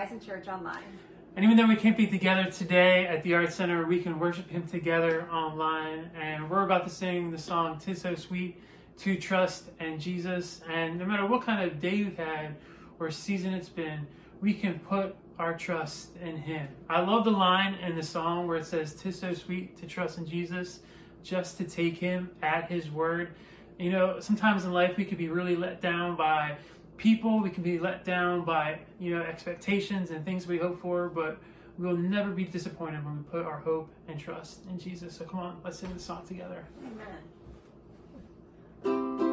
Horizon Church Online. And even though we can't be together today at the Art Center, we can worship Him together online. And we're about to sing the song "Tis So Sweet to Trust in Jesus." And no matter what kind of day you've had or season it's been, we can put our trust in Him. I love the line in the song where it says, "Tis so sweet to trust in Jesus, just to take Him at His word." You know, sometimes in life we could be really let down by people. We can be let down by you know expectations and things we hope for, but we will never be disappointed when we put our hope and trust in Jesus. So come on, let's sing this song together. Amen.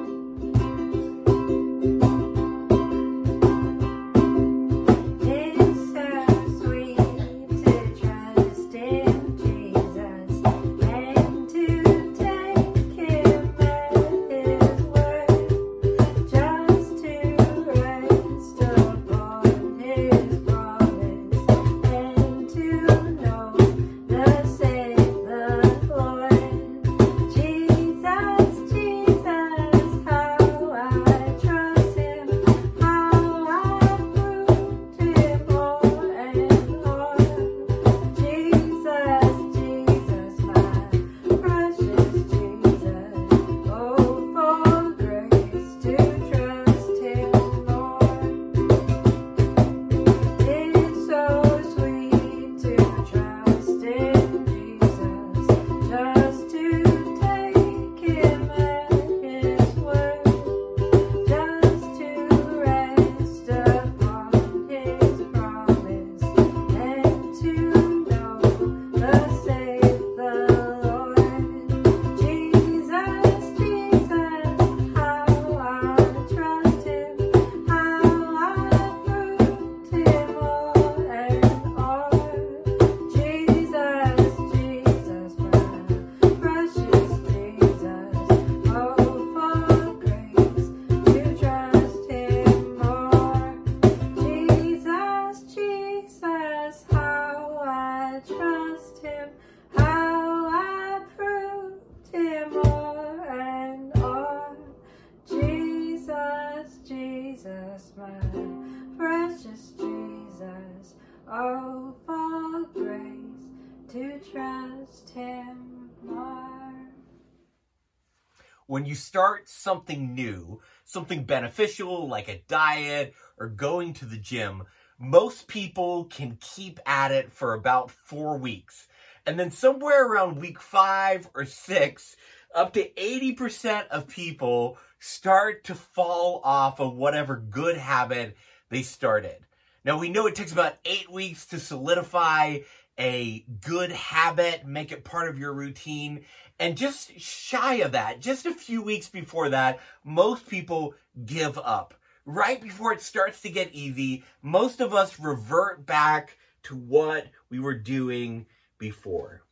When you start something new, something beneficial like a diet or going to the gym, most people can keep at it for about four weeks. And then somewhere around week five or six, up to 80% of people start to fall off of whatever good habit they started. Now we know it takes about eight weeks to solidify a good habit, make it part of your routine. And just shy of that, just a few weeks before that, most people give up. Right before it starts to get easy, most of us revert back to what we were doing before.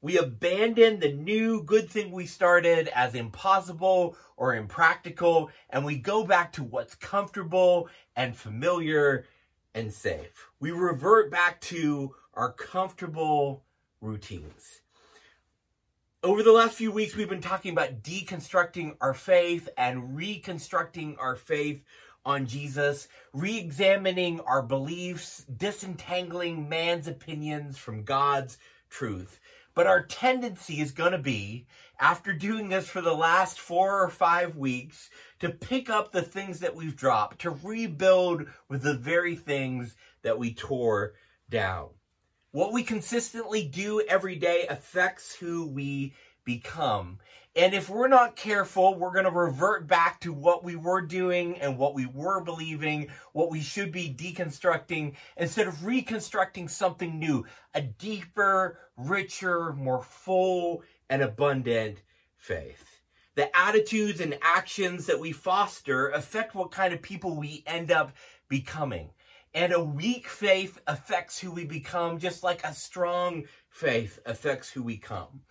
We abandon the new good thing we started as impossible or impractical, and we go back to what's comfortable and familiar and safe. We revert back to our comfortable routines. Over the last few weeks, we've been talking about deconstructing our faith and reconstructing our faith on Jesus, re examining our beliefs, disentangling man's opinions from God's truth. But our tendency is going to be, after doing this for the last four or five weeks, to pick up the things that we've dropped, to rebuild with the very things that we tore down. What we consistently do every day affects who we become. And if we're not careful, we're going to revert back to what we were doing and what we were believing, what we should be deconstructing, instead of reconstructing something new, a deeper, richer, more full, and abundant faith. The attitudes and actions that we foster affect what kind of people we end up becoming. And a weak faith affects who we become, just like a strong faith affects who we come.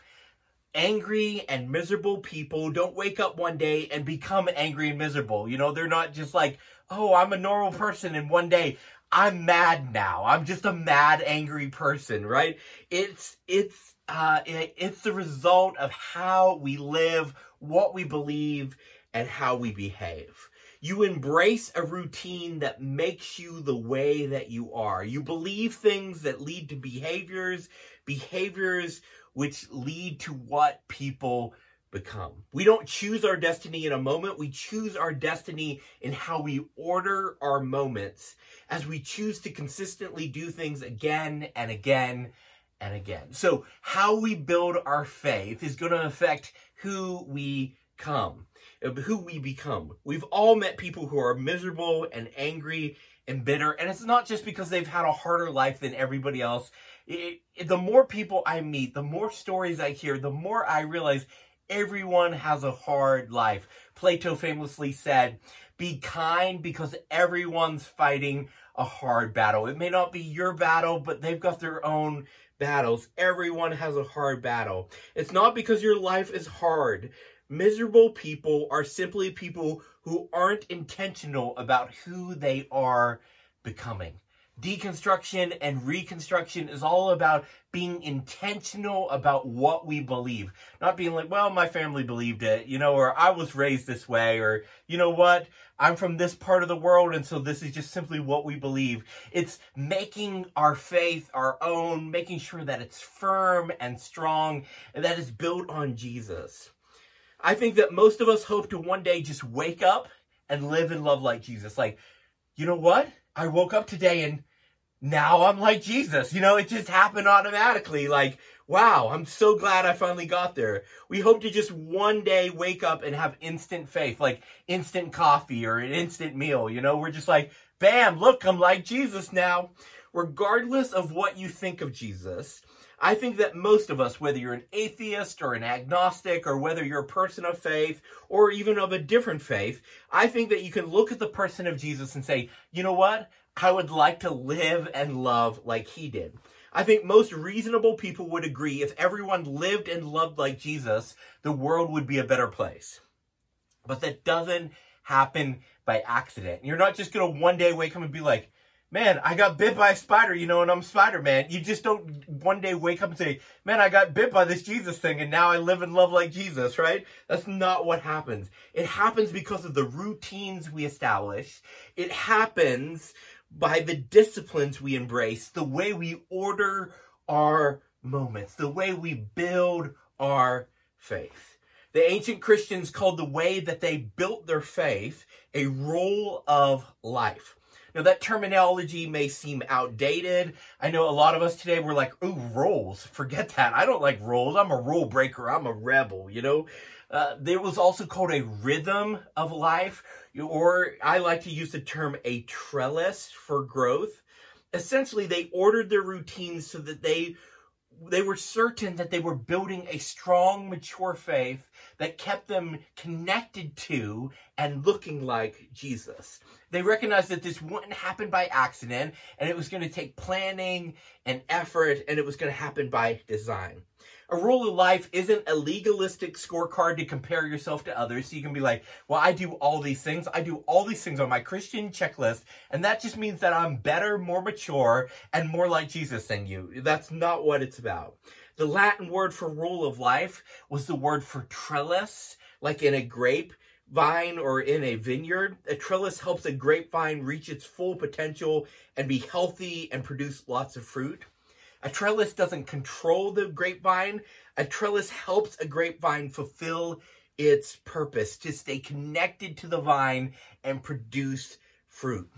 Angry and miserable people don't wake up one day and become angry and miserable. You know, they're not just like, oh, I'm a normal person, and one day I'm mad now. I'm just a mad, angry person, right? It's, it's, uh, it's the result of how we live, what we believe, and how we behave. You embrace a routine that makes you the way that you are. You believe things that lead to behaviors, behaviors which lead to what people become. We don't choose our destiny in a moment. We choose our destiny in how we order our moments as we choose to consistently do things again and again and again. So how we build our faith is going to affect who we come, who we become. We've all met people who are miserable and angry and bitter, and it's not just because they've had a harder life than everybody else. It, it, the more people I meet, the more stories I hear, the more I realize everyone has a hard life. Plato famously said, be kind because everyone's fighting a hard battle. It may not be your battle, but they've got their own battles. Everyone has a hard battle. It's not because your life is hard. Miserable people are simply people who aren't intentional about who they are becoming deconstruction and reconstruction is all about being intentional about what we believe. Not being like, well, my family believed it, you know, or I was raised this way, or you know what, I'm from this part of the world, and so this is just simply what we believe. It's making our faith our own, making sure that it's firm and strong, and that it's built on Jesus. I think that most of us hope to one day just wake up and live and love like Jesus. Like, you know what? I woke up today and now I'm like Jesus. You know, it just happened automatically. Like, wow, I'm so glad I finally got there. We hope to just one day wake up and have instant faith, like instant coffee or an instant meal. You know, we're just like, bam, look, I'm like Jesus now. Regardless of what you think of Jesus, I think that most of us, whether you're an atheist or an agnostic, or whether you're a person of faith or even of a different faith, I think that you can look at the person of Jesus and say, you know what? I would like to live and love like he did. I think most reasonable people would agree if everyone lived and loved like Jesus, the world would be a better place. But that doesn't happen by accident. You're not just going to one day wake up and be like, man, I got bit by a spider, you know, and I'm Spider Man. You just don't one day wake up and say, man, I got bit by this Jesus thing and now I live and love like Jesus, right? That's not what happens. It happens because of the routines we establish. It happens by the disciplines we embrace, the way we order our moments, the way we build our faith. The ancient Christians called the way that they built their faith a rule of life. Now, that terminology may seem outdated. I know a lot of us today were like, ooh, rules. Forget that. I don't like rules. I'm a rule breaker. I'm a rebel, you know? Uh, there was also called a rhythm of life or I like to use the term a trellis for growth. Essentially, they ordered their routines so that they they were certain that they were building a strong, mature faith that kept them connected to and looking like Jesus. They recognized that this wouldn't happen by accident and it was going to take planning and effort and it was going to happen by design a rule of life isn't a legalistic scorecard to compare yourself to others. So you can be like, well, I do all these things. I do all these things on my Christian checklist. And that just means that I'm better, more mature, and more like Jesus than you. That's not what it's about. The Latin word for rule of life was the word for trellis, like in a grape vine or in a vineyard. A trellis helps a grapevine reach its full potential and be healthy and produce lots of fruit. A trellis doesn't control the grapevine. A trellis helps a grapevine fulfill its purpose to stay connected to the vine and produce fruit.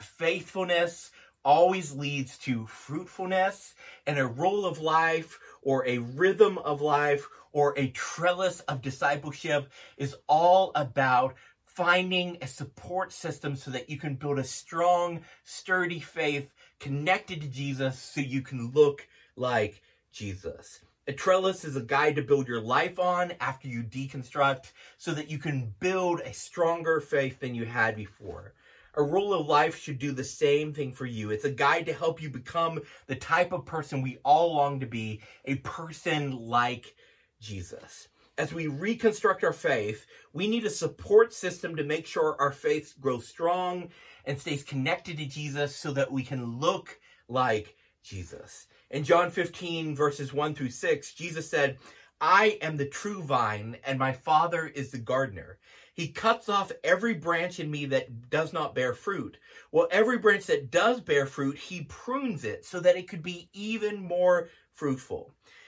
Faithfulness always leads to fruitfulness, and a rule of life or a rhythm of life or a trellis of discipleship is all about finding a support system so that you can build a strong, sturdy faith connected to Jesus so you can look like Jesus. A trellis is a guide to build your life on after you deconstruct so that you can build a stronger faith than you had before. A rule of life should do the same thing for you. It's a guide to help you become the type of person we all long to be, a person like Jesus. As we reconstruct our faith, we need a support system to make sure our faith grows strong and stays connected to Jesus so that we can look like Jesus. In John 15, verses 1 through 6, Jesus said, I am the true vine, and my Father is the gardener. He cuts off every branch in me that does not bear fruit. Well, every branch that does bear fruit, he prunes it so that it could be even more fruitful.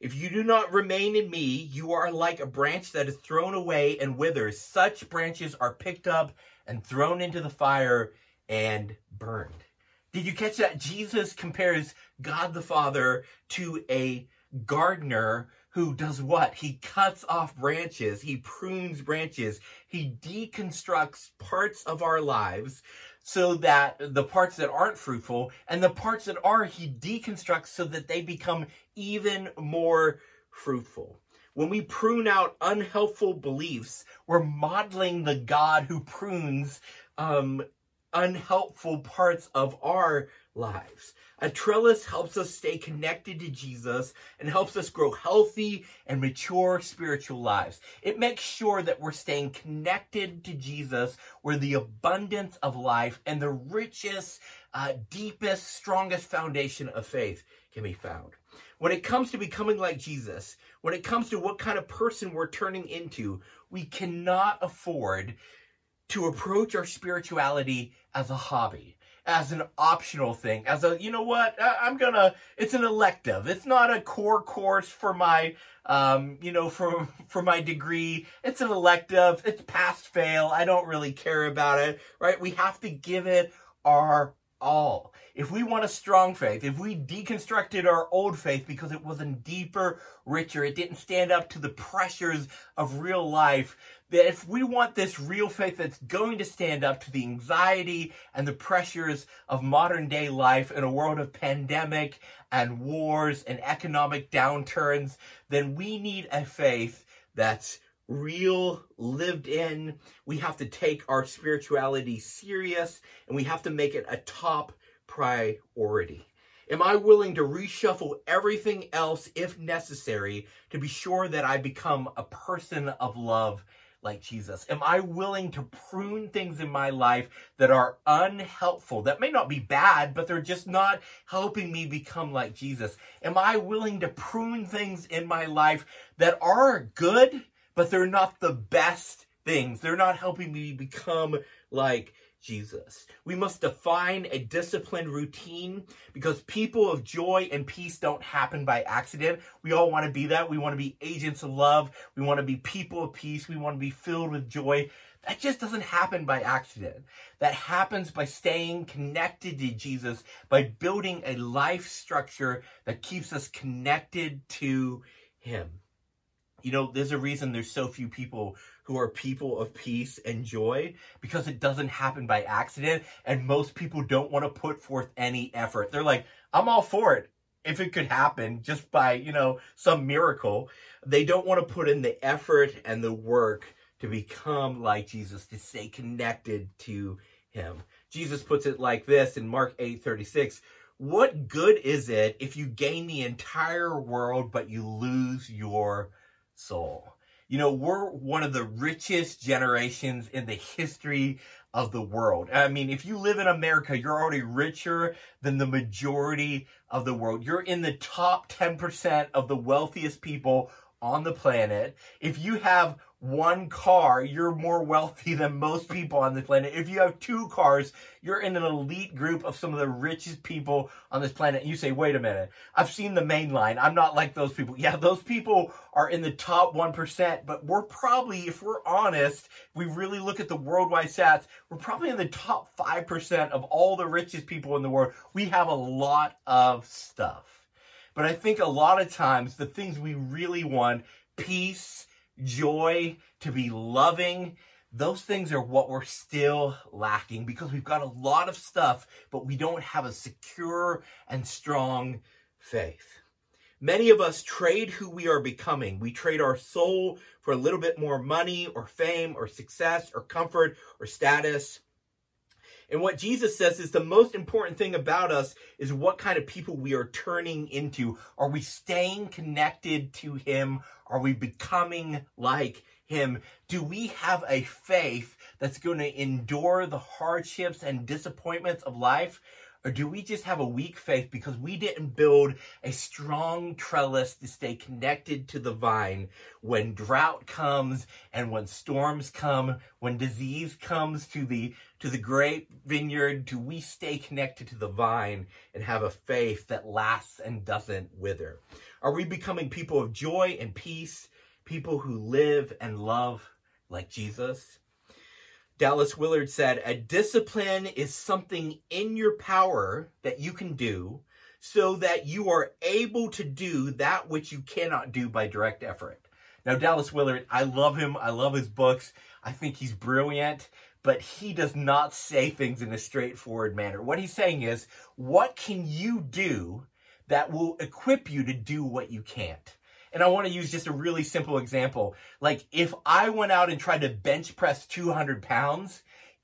If you do not remain in me, you are like a branch that is thrown away and withers. Such branches are picked up and thrown into the fire and burned. Did you catch that? Jesus compares God the Father to a gardener who does what? He cuts off branches, he prunes branches, he deconstructs parts of our lives so that the parts that aren't fruitful and the parts that are, he deconstructs so that they become even more fruitful. When we prune out unhelpful beliefs, we're modeling the God who prunes um, unhelpful parts of our lives. A trellis helps us stay connected to Jesus and helps us grow healthy and mature spiritual lives. It makes sure that we're staying connected to Jesus where the abundance of life and the richest, uh, deepest, strongest foundation of faith can be found. When it comes to becoming like Jesus, when it comes to what kind of person we're turning into, we cannot afford to approach our spirituality as a hobby as an optional thing, as a, you know what, I'm gonna, it's an elective. It's not a core course for my, um, you know, for, for my degree. It's an elective. It's pass fail. I don't really care about it, right? We have to give it our all. If we want a strong faith, if we deconstructed our old faith because it wasn't deeper, richer, it didn't stand up to the pressures of real life, that if we want this real faith that's going to stand up to the anxiety and the pressures of modern day life in a world of pandemic and wars and economic downturns, then we need a faith that's real, lived in. We have to take our spirituality serious and we have to make it a top priority. Am I willing to reshuffle everything else if necessary to be sure that I become a person of love like Jesus? Am I willing to prune things in my life that are unhelpful, that may not be bad, but they're just not helping me become like Jesus? Am I willing to prune things in my life that are good, but they're not the best things. They're not helping me become like Jesus. We must define a disciplined routine because people of joy and peace don't happen by accident. We all want to be that. We want to be agents of love. We want to be people of peace. We want to be filled with joy. That just doesn't happen by accident. That happens by staying connected to Jesus, by building a life structure that keeps us connected to Him you know, there's a reason there's so few people who are people of peace and joy because it doesn't happen by accident. And most people don't want to put forth any effort. They're like, I'm all for it. If it could happen just by, you know, some miracle, they don't want to put in the effort and the work to become like Jesus, to stay connected to him. Jesus puts it like this in Mark 8 36. What good is it if you gain the entire world but you lose your soul. You know, we're one of the richest generations in the history of the world. I mean, if you live in America, you're already richer than the majority of the world. You're in the top 10% of the wealthiest people on the planet. If you have one car, you're more wealthy than most people on the planet. If you have two cars, you're in an elite group of some of the richest people on this planet. And you say, wait a minute, I've seen the main line. I'm not like those people. Yeah, those people are in the top 1%, but we're probably, if we're honest, if we really look at the worldwide stats, we're probably in the top 5% of all the richest people in the world. We have a lot of stuff. But I think a lot of times the things we really want, peace, joy, to be loving, those things are what we're still lacking because we've got a lot of stuff, but we don't have a secure and strong faith. Many of us trade who we are becoming. We trade our soul for a little bit more money or fame or success or comfort or status. And what Jesus says is the most important thing about us is what kind of people we are turning into. Are we staying connected to Him? Are we becoming like Him? Do we have a faith that's going to endure the hardships and disappointments of life? Or do we just have a weak faith because we didn't build a strong trellis to stay connected to the vine when drought comes and when storms come, when disease comes to the to the grape vineyard, do we stay connected to the vine and have a faith that lasts and doesn't wither? Are we becoming people of joy and peace, people who live and love like Jesus? Dallas Willard said, a discipline is something in your power that you can do so that you are able to do that which you cannot do by direct effort. Now, Dallas Willard, I love him. I love his books. I think he's brilliant, but he does not say things in a straightforward manner. What he's saying is, what can you do that will equip you to do what you can't? And I want to use just a really simple example. Like if I went out and tried to bench press 200 pounds,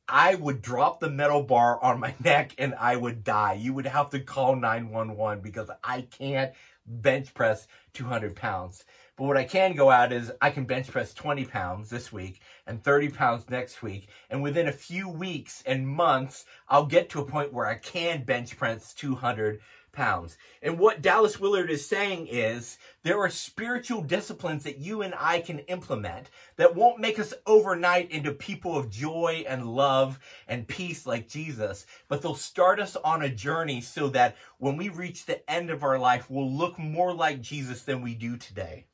I would drop the metal bar on my neck and I would die. You would have to call 911 because I can't bench press 200 pounds. But what I can go out is I can bench press 20 pounds this week and 30 pounds next week. And within a few weeks and months, I'll get to a point where I can bench press 200 pounds. And what Dallas Willard is saying is there are spiritual disciplines that you and I can implement that won't make us overnight into people of joy and love and peace like Jesus, but they'll start us on a journey so that when we reach the end of our life, we'll look more like Jesus than we do today.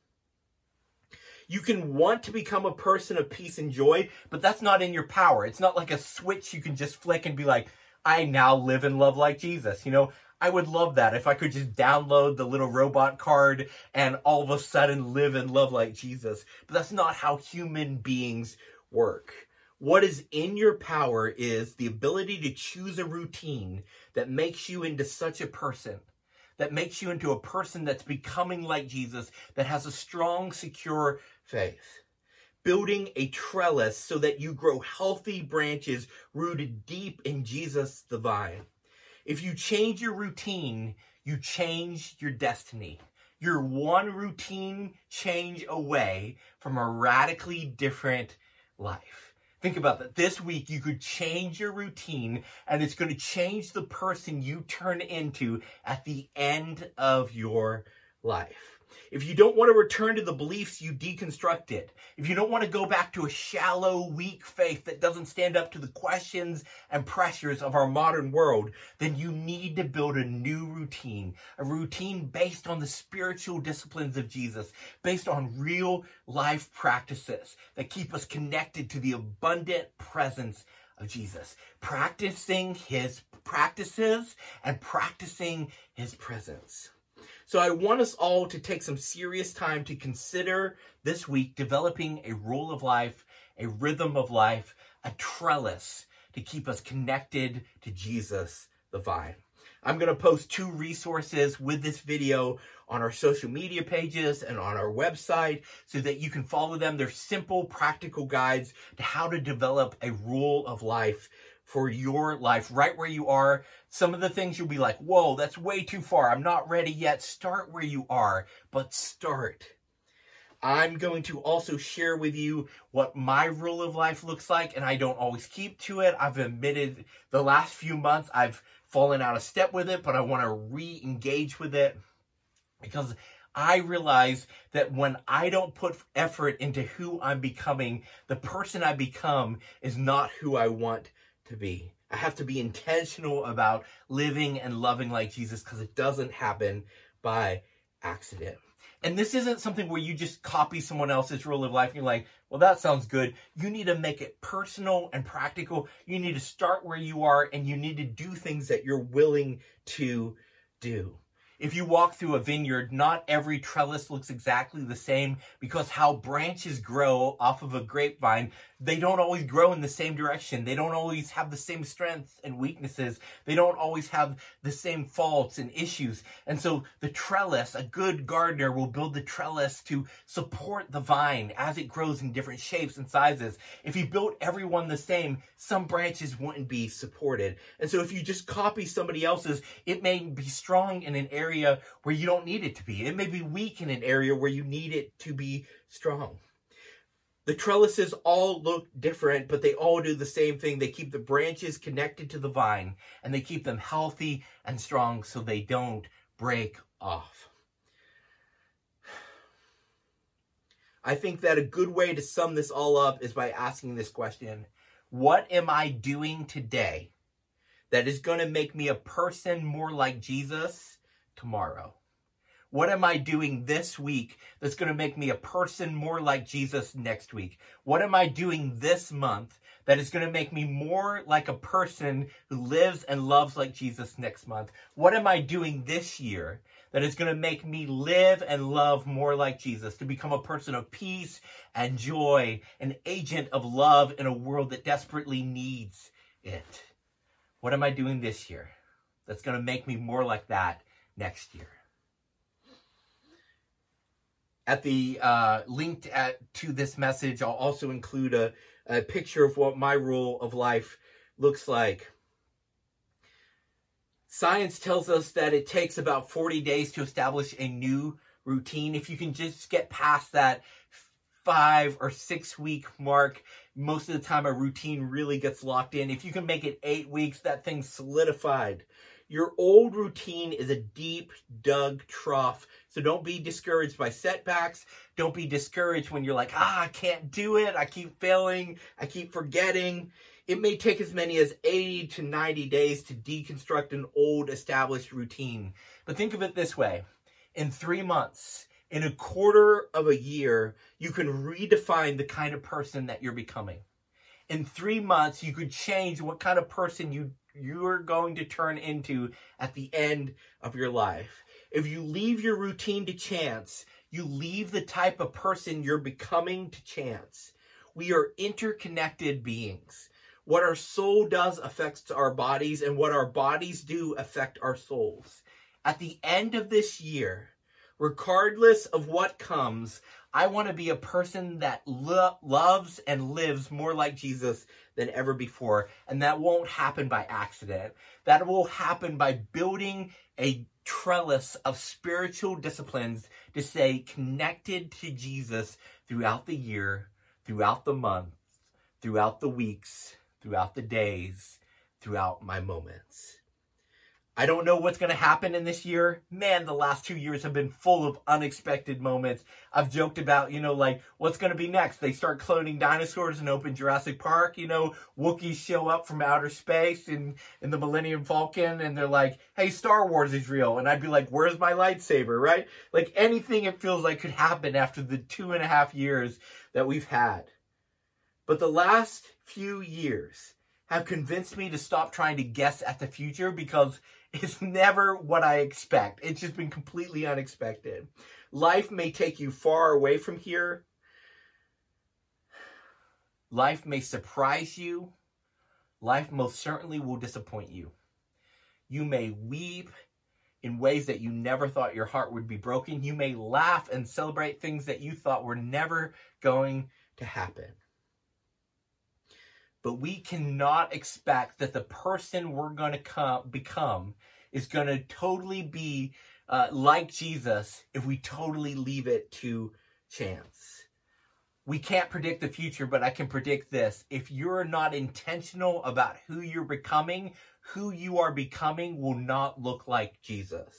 You can want to become a person of peace and joy, but that's not in your power. It's not like a switch you can just flick and be like, I now live and love like Jesus. You know, I would love that if I could just download the little robot card and all of a sudden live and love like Jesus. But that's not how human beings work. What is in your power is the ability to choose a routine that makes you into such a person, that makes you into a person that's becoming like Jesus, that has a strong, secure faith. Building a trellis so that you grow healthy branches rooted deep in Jesus the vine. If you change your routine, you change your destiny. You're one routine change away from a radically different life. Think about that. This week, you could change your routine and it's going to change the person you turn into at the end of your life. If you don't want to return to the beliefs you deconstructed, if you don't want to go back to a shallow, weak faith that doesn't stand up to the questions and pressures of our modern world, then you need to build a new routine, a routine based on the spiritual disciplines of Jesus, based on real life practices that keep us connected to the abundant presence of Jesus, practicing his practices and practicing his presence. So I want us all to take some serious time to consider this week developing a rule of life, a rhythm of life, a trellis to keep us connected to Jesus the vine. I'm going to post two resources with this video on our social media pages and on our website so that you can follow them. They're simple, practical guides to how to develop a rule of life for your life right where you are. Some of the things you'll be like, whoa, that's way too far. I'm not ready yet. Start where you are, but start. I'm going to also share with you what my rule of life looks like, and I don't always keep to it. I've admitted the last few months I've fallen out of step with it, but I want to re engage with it because I realize that when I don't put effort into who I'm becoming, the person I become is not who I want to be. I have to be intentional about living and loving like Jesus because it doesn't happen by accident. And this isn't something where you just copy someone else's rule of life and you're like, well, that sounds good. You need to make it personal and practical. You need to start where you are and you need to do things that you're willing to do. If you walk through a vineyard, not every trellis looks exactly the same because how branches grow off of a grapevine, they don't always grow in the same direction. They don't always have the same strengths and weaknesses. They don't always have the same faults and issues. And so the trellis, a good gardener will build the trellis to support the vine as it grows in different shapes and sizes. If you built everyone the same, some branches wouldn't be supported. And so if you just copy somebody else's, it may be strong in an area where you don't need it to be. It may be weak in an area where you need it to be strong. The trellises all look different, but they all do the same thing. They keep the branches connected to the vine and they keep them healthy and strong so they don't break off. I think that a good way to sum this all up is by asking this question What am I doing today that is going to make me a person more like Jesus tomorrow? What am I doing this week that's going to make me a person more like Jesus next week? What am I doing this month that is going to make me more like a person who lives and loves like Jesus next month? What am I doing this year that is going to make me live and love more like Jesus, to become a person of peace and joy, an agent of love in a world that desperately needs it? What am I doing this year that's going to make me more like that next year? At the uh, linked at, to this message, I'll also include a, a picture of what my rule of life looks like. Science tells us that it takes about 40 days to establish a new routine. If you can just get past that five or six week mark, most of the time a routine really gets locked in. If you can make it eight weeks, that thing's solidified. Your old routine is a deep dug trough. So don't be discouraged by setbacks. Don't be discouraged when you're like, ah, I can't do it. I keep failing. I keep forgetting. It may take as many as 80 to 90 days to deconstruct an old established routine. But think of it this way. In three months, in a quarter of a year, you can redefine the kind of person that you're becoming. In three months, you could change what kind of person you you're going to turn into at the end of your life. If you leave your routine to chance, you leave the type of person you're becoming to chance. We are interconnected beings. What our soul does affects our bodies, and what our bodies do affect our souls. At the end of this year, regardless of what comes, I want to be a person that lo- loves and lives more like Jesus than ever before. And that won't happen by accident. That will happen by building a trellis of spiritual disciplines to stay connected to Jesus throughout the year, throughout the month, throughout the weeks, throughout the days, throughout my moments. I don't know what's going to happen in this year. Man, the last two years have been full of unexpected moments. I've joked about, you know, like, what's going to be next? They start cloning dinosaurs and open Jurassic Park, you know, Wookiees show up from outer space in, in the Millennium Falcon and they're like, hey, Star Wars is real. And I'd be like, where's my lightsaber, right? Like anything it feels like could happen after the two and a half years that we've had. But the last few years have convinced me to stop trying to guess at the future because it's never what I expect. It's just been completely unexpected. Life may take you far away from here. Life may surprise you. Life most certainly will disappoint you. You may weep in ways that you never thought your heart would be broken. You may laugh and celebrate things that you thought were never going to happen. But we cannot expect that the person we're going to come, become is going to totally be uh, like Jesus if we totally leave it to chance. We can't predict the future, but I can predict this. If you're not intentional about who you're becoming, who you are becoming will not look like Jesus.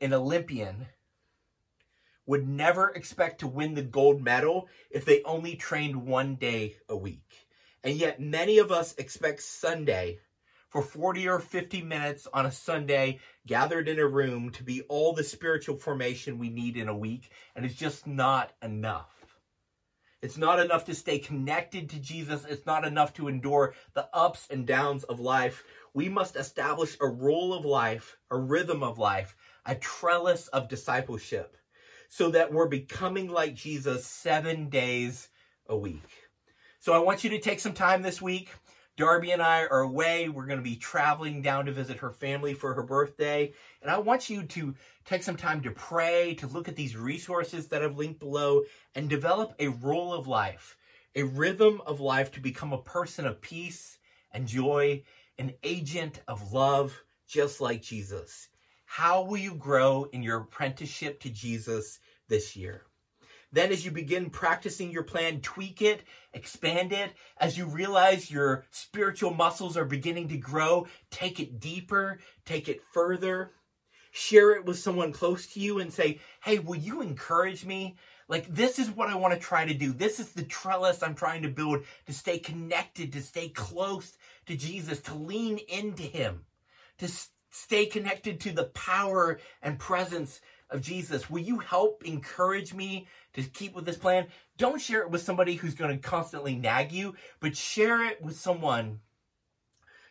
An Olympian would never expect to win the gold medal if they only trained one day a week. And yet, many of us expect Sunday for 40 or 50 minutes on a Sunday gathered in a room to be all the spiritual formation we need in a week, and it's just not enough. It's not enough to stay connected to Jesus. It's not enough to endure the ups and downs of life. We must establish a rule of life, a rhythm of life, a trellis of discipleship so that we're becoming like Jesus seven days a week. So I want you to take some time this week. Darby and I are away. We're going to be traveling down to visit her family for her birthday. And I want you to take some time to pray, to look at these resources that I've linked below, and develop a rule of life, a rhythm of life to become a person of peace and joy, an agent of love, just like Jesus. How will you grow in your apprenticeship to Jesus this year? Then, as you begin practicing your plan, tweak it, expand it. As you realize your spiritual muscles are beginning to grow, take it deeper, take it further. Share it with someone close to you and say, Hey, will you encourage me? Like, this is what I want to try to do. This is the trellis I'm trying to build to stay connected, to stay close to Jesus, to lean into Him, to stay connected to the power and presence of Jesus. Will you help encourage me to keep with this plan? Don't share it with somebody who's going to constantly nag you, but share it with someone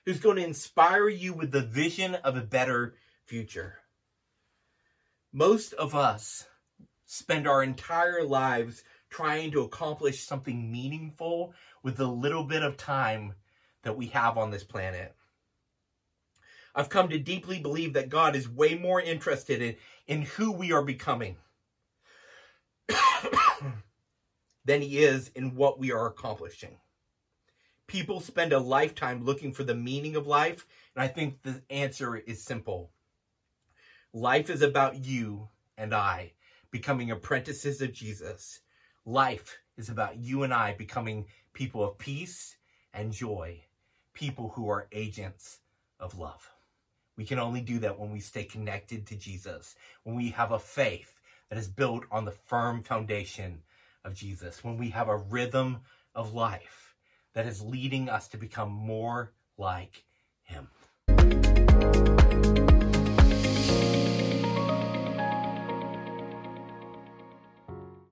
who's going to inspire you with the vision of a better future. Most of us spend our entire lives trying to accomplish something meaningful with the little bit of time that we have on this planet. I've come to deeply believe that God is way more interested in, in who we are becoming than he is in what we are accomplishing. People spend a lifetime looking for the meaning of life, and I think the answer is simple. Life is about you and I becoming apprentices of Jesus. Life is about you and I becoming people of peace and joy, people who are agents of love. We can only do that when we stay connected to Jesus, when we have a faith that is built on the firm foundation of Jesus, when we have a rhythm of life that is leading us to become more like Him.